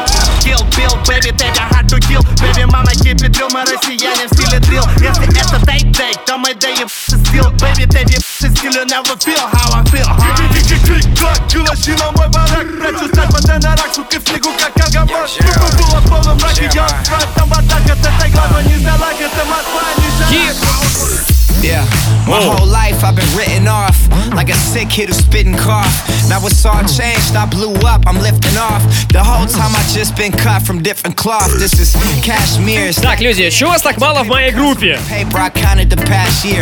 Kill, Bill, baby, take a hard to kill Baby, мама, keep it real, мы россияне в стиле дрил Если это take-take, то мы даем стил Baby, ты еб стиль, you never feel how I feel Клик-клик-клик-клак, кулачи на мой барак Хочу стать пацанарак, сука, в снегу, как агамак Тупо было в полном мраке, я страх, там атака С этой главы не сдалась, это Москва, не Шарак Yeah, my whole life I've been written off like a sick kid who's spitting cough. Now it's all changed, I blew up, I'm lifting off. The whole time I just been cut from different cloth. This is cashmere. It's Так, люди, чего вас так мало в моей группе? paper I counted the past year.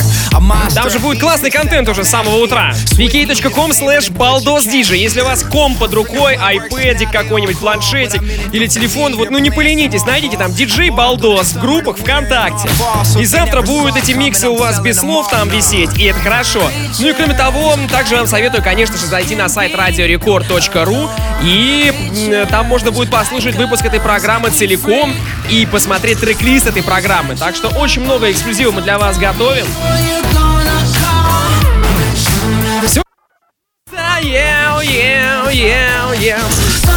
Там же будет классный контент уже с самого утра. vk.com slash baldosdj. Если у вас ком под рукой, айпэдик какой-нибудь, планшетик или телефон, вот ну не поленитесь, найдите там диджей Балдос в группах ВКонтакте. И завтра будут эти миксы у вас без слов там висеть, и это хорошо. Ну и кроме того, также вам советую, конечно же, зайти на сайт radiorecord.ru и там можно будет послушать выпуск этой программы целиком и посмотреть трек-лист этой программы. Так что очень много эксклюзивов мы для вас готовим. Yeah, yeah, yeah, yeah.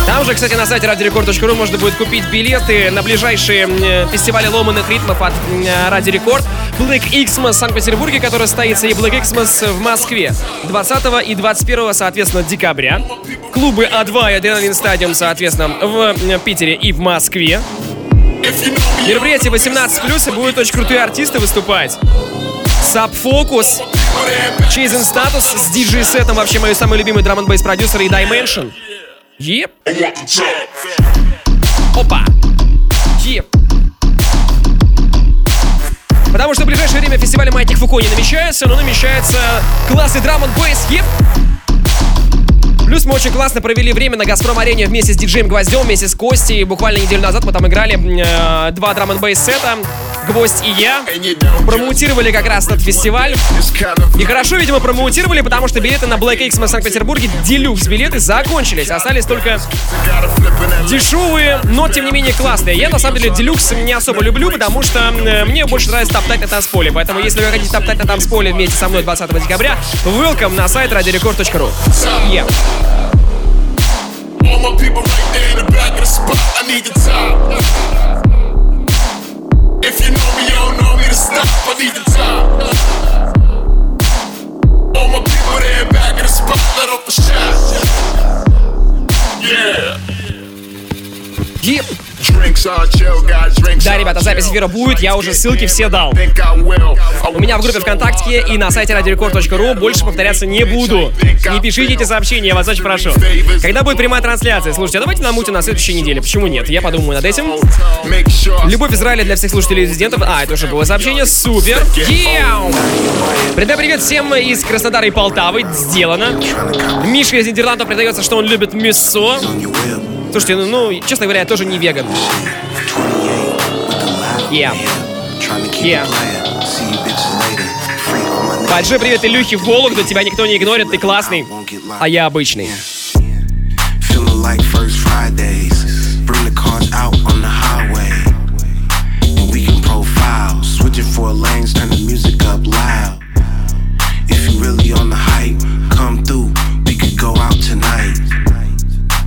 Там же, кстати, на сайте радиорекорд.ру можно будет купить билеты на ближайшие м, фестивали ломаных ритмов от м, Радио Рекорд. Black Xmas в Санкт-Петербурге, который состоится, и Black Xmas в Москве 20 и 21, соответственно, декабря. Клубы А2 и Адреналин Стадиум, соответственно, в Питере и в Москве. Мероприятие 18+, и будут очень крутые артисты выступать. Subfocus, Chasing Status с диджей-сетом, вообще мой самый любимый драм н продюсер и Dimension. Еп. Опа. Еп. Потому что в ближайшее время фестиваль Маятник Фуко не намечается, но намечается классный драм н Еп. Плюс мы очень классно провели время на Газпром-арене вместе с диджеем Гвоздем, вместе с Костей. Буквально неделю назад мы там играли э, два драм н сета Гвоздь и я. Промоутировали как раз этот фестиваль. И хорошо, видимо, промоутировали, потому что билеты на Black X в Санкт-Петербурге, делюкс билеты закончились. Остались только дешевые, но тем не менее классные. Я на самом деле делюкс не особо люблю, потому что э, мне больше нравится топтать на танцполе. Поэтому если вы хотите топтать на танцполе вместе со мной 20 декабря, welcome на сайт radiorecord.ru. Yeah. All my people right there Будет, я уже ссылки все дал. У меня в группе ВКонтакте и на сайте radiorecord.ru больше повторяться не буду. Не пишите эти сообщения, я вас очень прошу. Когда будет прямая трансляция? Слушайте, а давайте намутим на следующей неделе. Почему нет? Я подумаю над этим. Любовь Израиля для всех слушателей и резидентов. А, это уже было сообщение. Супер. Яу! Передаю привет всем из Краснодара и Полтавы. Сделано. Миша из Нидерландов придается, что он любит мясо. Слушайте, ну, ну, честно говоря, я тоже не веган. Yeah. Yeah. Большой привет Илюхе в Вологду, тебя никто не игнорит, ты классный, а я обычный. Feeling like first Fridays. Bring the cars out on the highway. And we can profile. Switching four lanes, turn the music up loud. If you really on the hype, come through. We could go out tonight.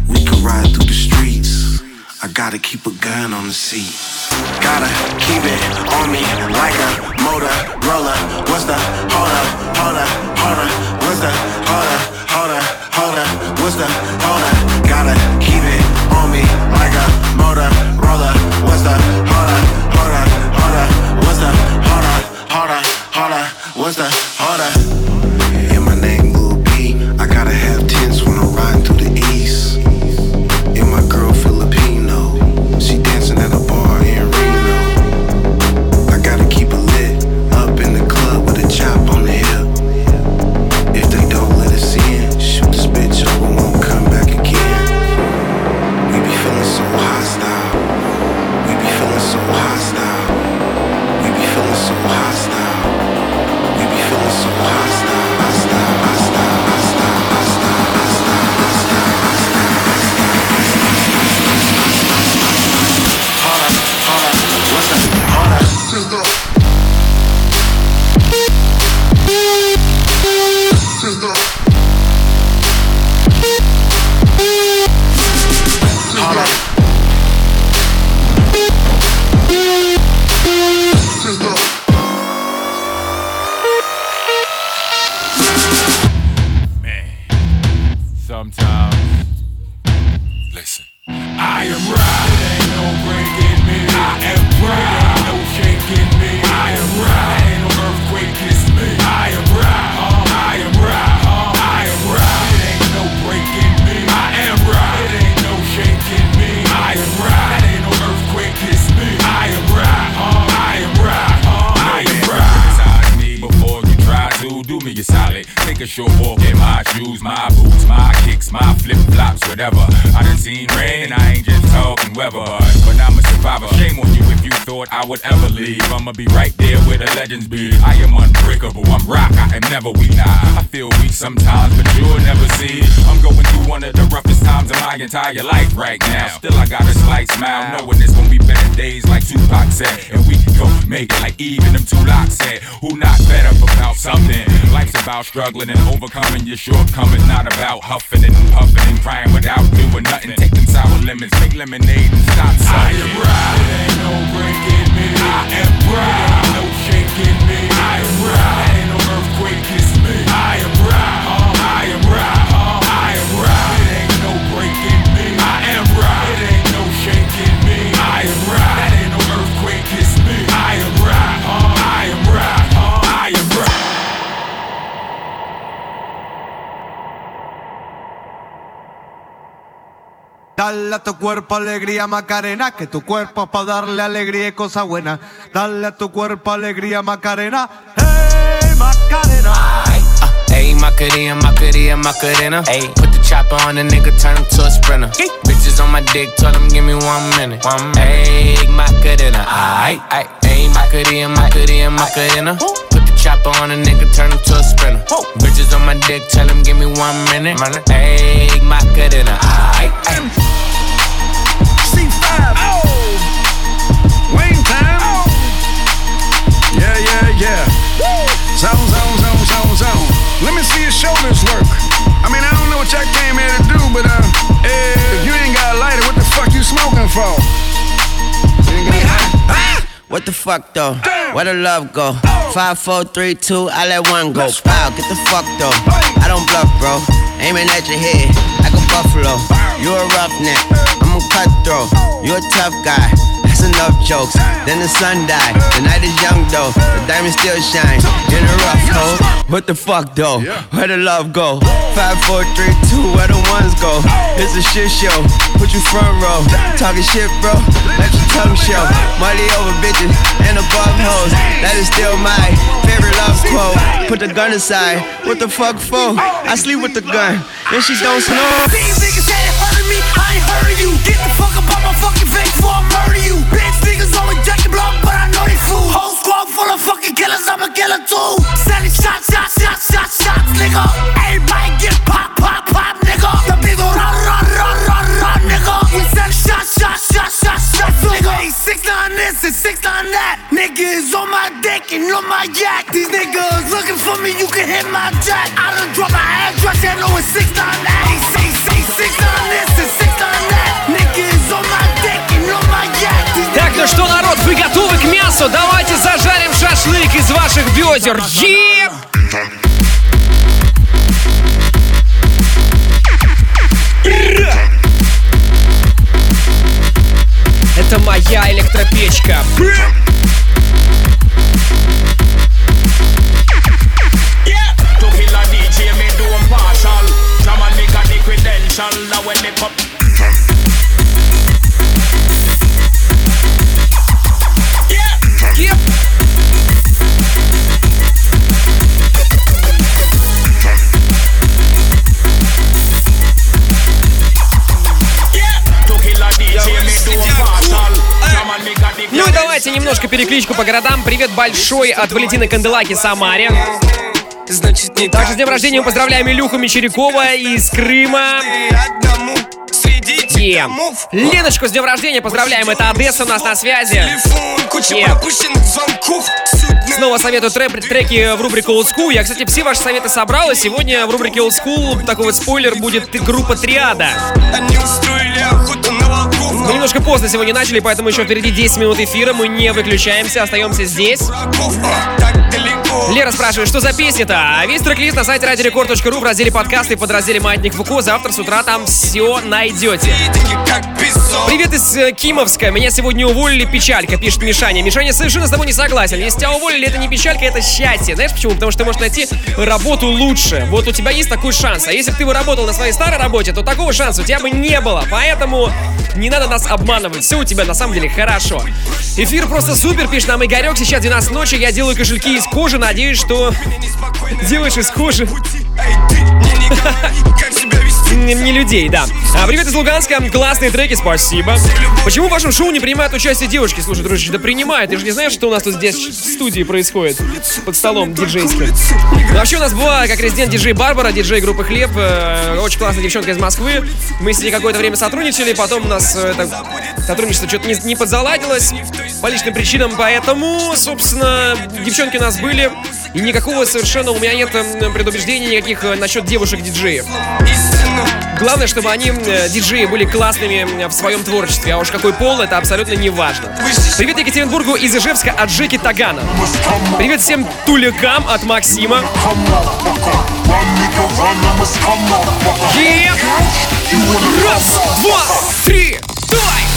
We could ride through the streets. I gotta keep a gun on the seat. Gotta keep it on me like a Motorola. What's the hold up, hold up, hold up? What's the hold up, hold up, hold up? What's the entire life right now. Still, I got a slight smile, knowing it's gonna be better days like Tupac said. And we gon' make it like even them two locks said. Who not better about something? Life's about struggling and overcoming your shortcomings, not about huffing and puffing and crying without doing nothing. Take sour lemons, make lemonade and stop sucking. I am ain't no breaking me. I am ain't no shaking me. Dale a tu cuerpo alegría Macarena, que tu cuerpo es para darle alegría y cosa buena. Dale a tu cuerpo alegría Macarena, hey Macarena. Ayy, Macarena, Macarena, Macarena. Ayy, put the chopper on the nigga, turn him to a sprinter. Bitches on my dick, tell them give me one minute. One minute. Ayy, Macarena, aight, Macarena, Macarena, Macarena. Put the chopper on a nigga, turn him to a sprinter. Bitches on my dick, tell them give me one minute. Ayy, Macarena, aight, aight. C5. Oh. Wayne time. Yeah, yeah, yeah. Zone, zone, zone, zone, zone. Let me see your shoulders work. I mean, I don't know what y'all came here to do, but uh, if you ain't got a lighter, what the fuck you smoking for? What the fuck though? Where the love go? Five, four, three, two, I let one go. Wow, get the fuck though. I don't bluff, bro. aiming at your head like a buffalo. You a roughneck, I'm a cutthroat. You a tough guy. That's enough jokes. Then the sun died. The night is young though. The diamond still shine in a rough hole. What the fuck though? Where the love go? Five, four, three, two. Where the ones go? It's a shit show. Put you front row. Talking shit, bro. Let your tongue show. Money over bitches and above hoes. That is still my favorite love quote. Put the gun aside. What the fuck for? I sleep with the gun. And she don't snore. These niggas ain't hurting me, I ain't hurting you. Get fucking killers, I'm a killer too. Sending shots, shots, shots, shots, shots, nigga. Everybody get pop, pop, pop, nigga. The ol' run, run, run, run, run, nigga. We send shots, shots, shots, shots, shots, nigga. Hey, six nine this and six nine that. Niggas on my dick and on my yak. These niggas looking for me, you can hit my jack. I done drop my address, and know it's six nine that. Hey, say, say, six nine this and six nine that. Niggas on my dick and on my yak. Ну что, народ, вы готовы к мясу? Давайте зажарим шашлык из ваших бедер. Еп! Это моя электропечка. DJ, давайте немножко перекличку по городам. Привет большой от Валентины Канделаки Самаре. Значит, не Также с днем рождения мы поздравляем Илюху Мещерякова из Крыма. Леночку с днем рождения поздравляем. Это Одесса у нас на связи. Снова советую трэп- треки в рубрику Old School. Я, кстати, все ваши советы собрал, и сегодня в рубрике Old School такой вот спойлер будет группа Триада. Они устроили поздно сегодня начали, поэтому еще впереди 10 минут эфира. Мы не выключаемся, остаемся здесь. Лера спрашивает, что за песня-то? Весь трек-лист на сайте радиорекорд.ру в разделе подкасты и под разделе Маятник ВК. Завтра с утра там все найдете. Привет из э, Кимовска. Меня сегодня уволили. Печалька, пишет Мишаня. Мишаня совершенно с тобой не согласен. Если тебя уволили, это не печалька, это счастье. Знаешь почему? Потому что ты можешь найти работу лучше. Вот у тебя есть такой шанс. А если бы ты бы работал на своей старой работе, то такого шанса у тебя бы не было. Поэтому не надо нас обманывать. Все у тебя на самом деле хорошо. Эфир просто супер, пишет нам Игорек. Сейчас 12 ночи. Я делаю кошельки из кожи. Надеюсь, что делаешь из кожи. Не людей, да. А, привет из Луганска, классные треки, спасибо. Почему в вашем шоу не принимают участие девушки? Слушай, дружище, да принимают. Ты же не знаешь, что у нас тут здесь в студии происходит? Под столом диджейским. Ну, вообще у нас была как резидент диджей Барбара, диджей группы Хлеб. э, очень классная девчонка из Москвы. Мы с ней какое-то время сотрудничали, потом у нас э, сотрудничество что-то не, не подзаладилось по личным причинам, поэтому, собственно, девчонки у нас были. И никакого совершенно у меня нет м, предубеждений никаких э, насчет девушек-диджеев. Главное, чтобы они, э, диджеи, были классными в своем творчестве, а уж какой пол, это абсолютно не важно. Привет Екатеринбургу из Ижевска от Жеки Тагана. Привет всем туликам от Максима. Еп! Раз, два, три! Давай!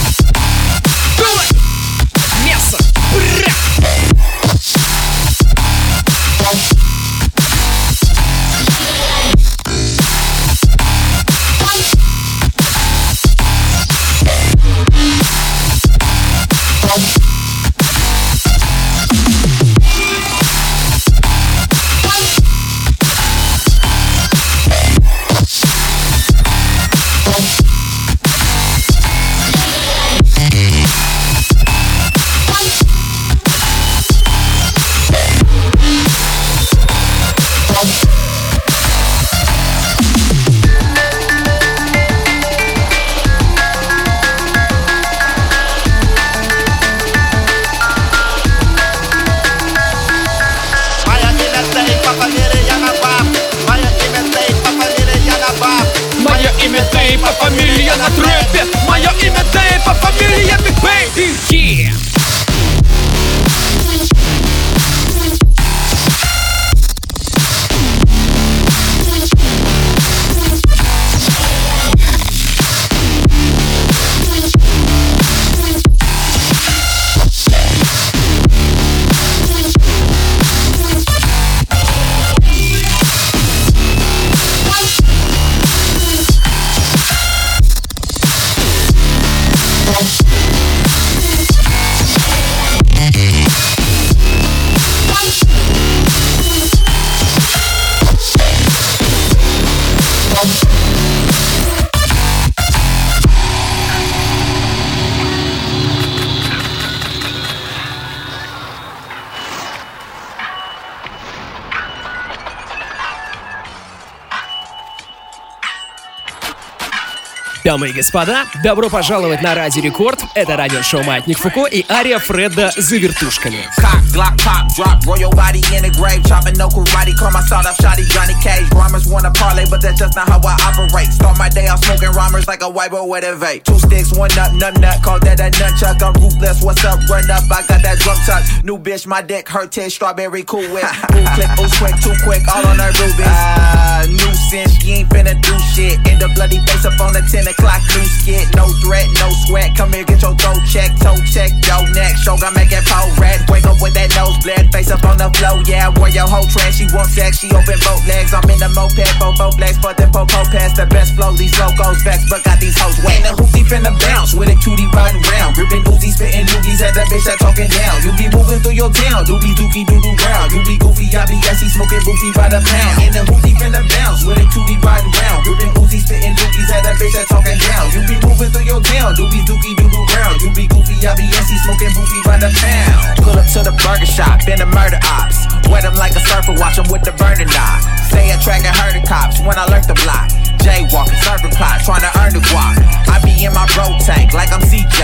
Дамы и господа, добро пожаловать на Радио Рекорд. Это радиошоу Маятник Фуко и Ария Фреда за вертушками. Glock, pop, drop, roll your body in the grave. Chopping no karate, call my start up shotty Johnny Cage. Rhymers wanna parlay, but that's just not how I operate. Start my day off smoking rhymers like a white boy with a vape. Two sticks, one nut, nut, nut, call that a nunchuck. I'm ruthless, what's up, run up, I got that drum tuck. New bitch, my dick, hurt, taste, strawberry cool whip. Ooh, click, ooh, quick, too quick, all on her rubies. Ah, nuisance, you ain't finna do shit. End the bloody face up on the 10 o'clock news skit. No threat, no sweat, come here, get your throat check, toe check, yo neck. Show gon' make it pole red. Wake up with that nose bled, face up on the floor, yeah. Boy, your whole trash, she want sex, she open both legs. I'm in the moped, both legs, but the popo pass the best flow. These locals vex, but got these hoes wet. And the hoopty finna bounce with a cutie riding round. Ripping Uzi, spitting loogies at the bitch that talking down. You be moving through your town, doobie dookie doo doo round. You be goofy, I be gassy, smoking boofy by the pound. And the hoopty finna bounce with a cutie riding round. Ripping Uzi, spitting loogies at the bitch that talking down. You be moving through your town, doobie dookie doo doo round. You be goofy, I be gassy, smoking boofy by the pound. Pull up to the burger shop, been a murder ops. Wet them like a surfer, watch them with the burning knob. Stay attracting her herder cops when I lurk the block. Jaywalking, serving pot, trying to earn the guac. I be in my bro tank like I'm CJ.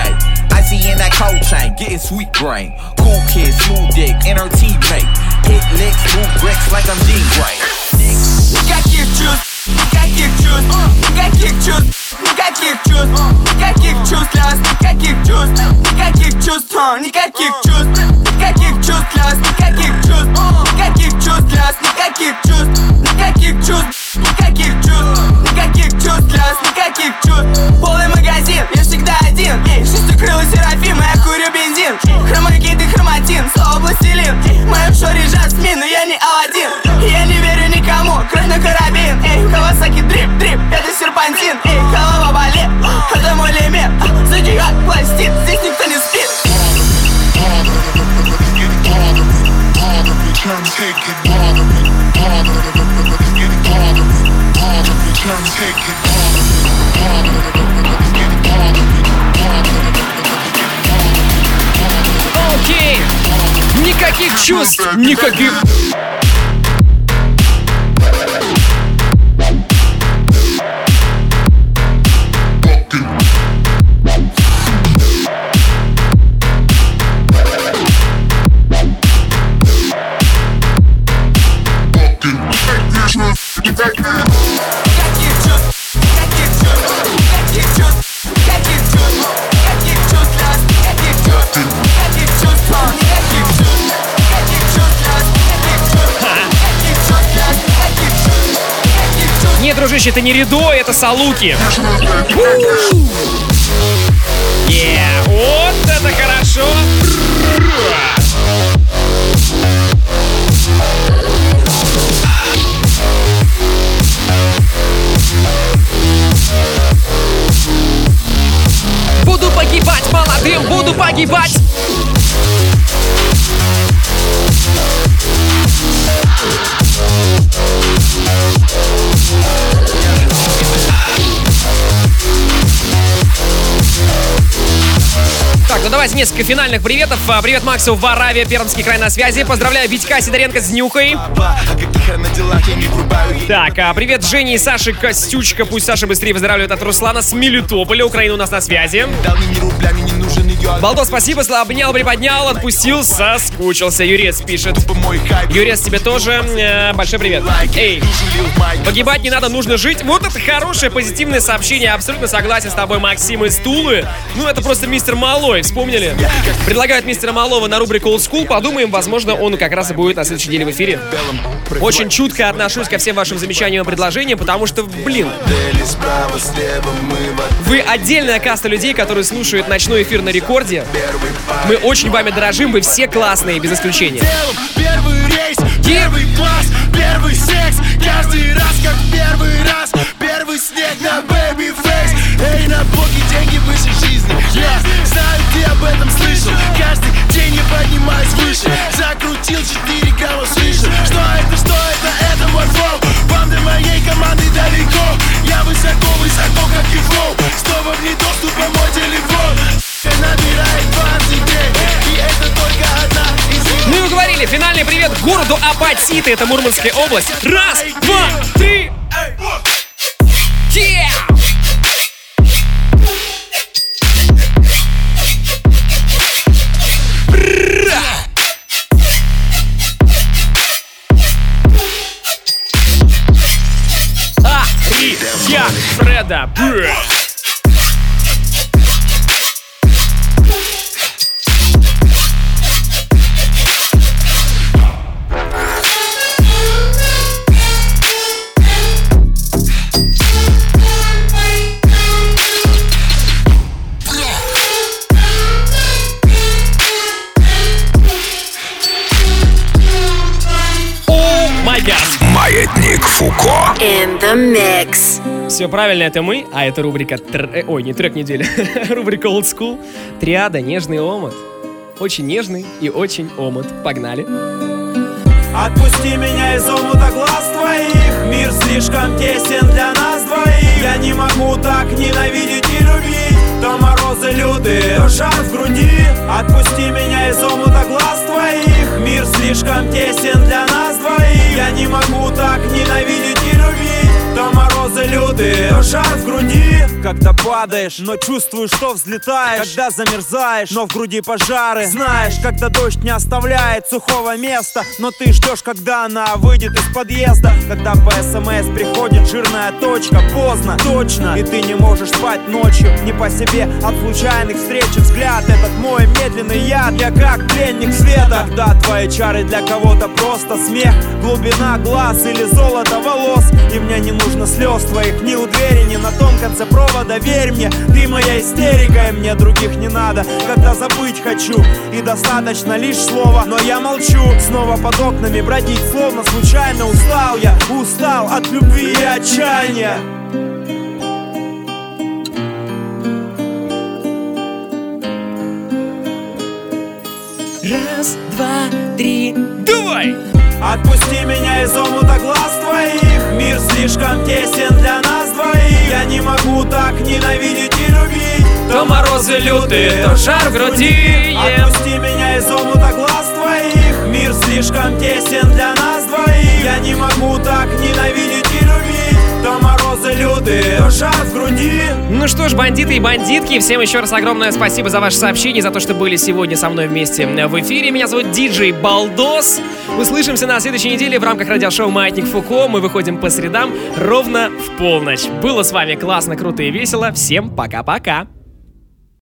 I see in that cold chain, getting sweet grain. Cool kid, smooth dick, NRT mate. Hit licks, move bricks like I'm G-Gray. Никаких чувств, никаких чувств, никаких чувств, никаких чувств для вас, никаких чувств, никаких чувств, а, никаких чувств, никаких чувств для вас, никаких чувств, никаких чувств для вас, никаких чувств, никаких чувств, никаких чувств, никаких чувств для вас, никаких чувств. Полный магазин, я всегда один, эй, шестикрылый серафим, я курю бензин, хромой кит хроматин, слово пластилин, в моем шоре жасмин, но я не Аладдин, я не верю никому, кровь на карабин, эй, Кавасаки дрип, дрип, это серпантин, эй, голова болит, это мой лимит, зодиак пластит, здесь никто не спит. Окей! Чувств, никаких... дружище, это не Ридо, это Салуки. Е, вот это хорошо! Буду погибать молодым, буду погибать! Так, ну давайте несколько финальных приветов. А, Привет Максу в Аравии, Пермский край на связи. Поздравляю Витька Сидоренко с Нюхой. Так, а привет Жене и Саше Костючка. Пусть Саша быстрее выздоравливает от Руслана с Мелитополя. Украина у нас на связи. Балдо, спасибо, обнял, приподнял, отпустил, соскучился. Юрец пишет. Юрец, тебе тоже э, большой привет. Эй, погибать не надо, нужно жить. Вот это хорошее, позитивное сообщение. Абсолютно согласен с тобой, Максим из Тулы. Ну, это просто мистер Малой, вспомнили? Предлагают мистера Малова на рубрику Old School. Подумаем, возможно, он как раз и будет на следующей неделе в эфире. Очень чутко отношусь ко всем вашим замечаниям и предложениям, потому что, блин, вы отдельная каста людей, которые слушают ночной эфир на Дискорде. Мы очень вами дорожим, вы все классные, без исключения. Первый рейс, первый класс, первый секс, каждый раз как первый раз, первый снег на baby face. Эй, на боги деньги выше жизни, я знаю, ты об этом слышал, каждый день я поднимаюсь выше, закрутил 4 грамма свыше, что это, что это, это мой фол, вам моей команды далеко, я высоко, высоко, как и флоу, снова вне доступа мой телефон. Друзья, финальный привет городу Апатиты, это Мурманская область. Раз, два, три. Yeah! Фреда. Бррр. In the mix. Все правильно, это мы, а это рубрика... тр- э, Ой, не трек недели, рубрика Old School. Триада, нежный омут. Очень нежный и очень омут. Погнали. Отпусти меня из омута глаз твоих Мир слишком тесен для нас двоих Я не могу так ненавидеть и любить То морозы лютые, то жар в груди Отпусти меня из омута глаз твоих Мир слишком тесен для нас двоих Я не могу так ненавидеть и морозы лютые, жар в груди. Когда падаешь, но чувствуешь, что взлетаешь. Когда замерзаешь, но в груди пожары. Знаешь, когда дождь не оставляет сухого места. Но ты ждешь, когда она выйдет из подъезда. Когда по СМС приходит жирная точка Поздно, точно, и ты не можешь спать ночью. Не по себе от случайных встреч и взгляд. Этот мой медленный яд, я как пленник света. Когда твои чары для кого-то просто смех. Глубина глаз или золото волос. И мне не нужно слез твоих ни у двери, ни на том конце провода. Верь мне, ты моя истерика, и мне других не надо. Когда забыть хочу, и достаточно лишь слова. Но я молчу, снова под окнами бродить Словно случайно устал я, устал от любви и отчаяния. Раз, два, три, давай! Отпусти меня из омута глаз твоих. Мир слишком тесен для нас двоих. Я не могу так ненавидеть и любить. То морозы лютые, то жар в груди. Отпусти меня из омута глаз твоих. Мир слишком тесен для нас двоих. Я не могу так ненавидеть и Лютые, то жар в груди Ну что ж, бандиты и бандитки, всем еще раз огромное спасибо за ваше сообщение, за то, что были сегодня со мной вместе в эфире. Меня зовут Диджей Балдос. Услышимся на следующей неделе в рамках радиошоу «Маятник Фуко». Мы выходим по средам ровно в полночь. Было с вами классно, круто и весело. Всем пока-пока.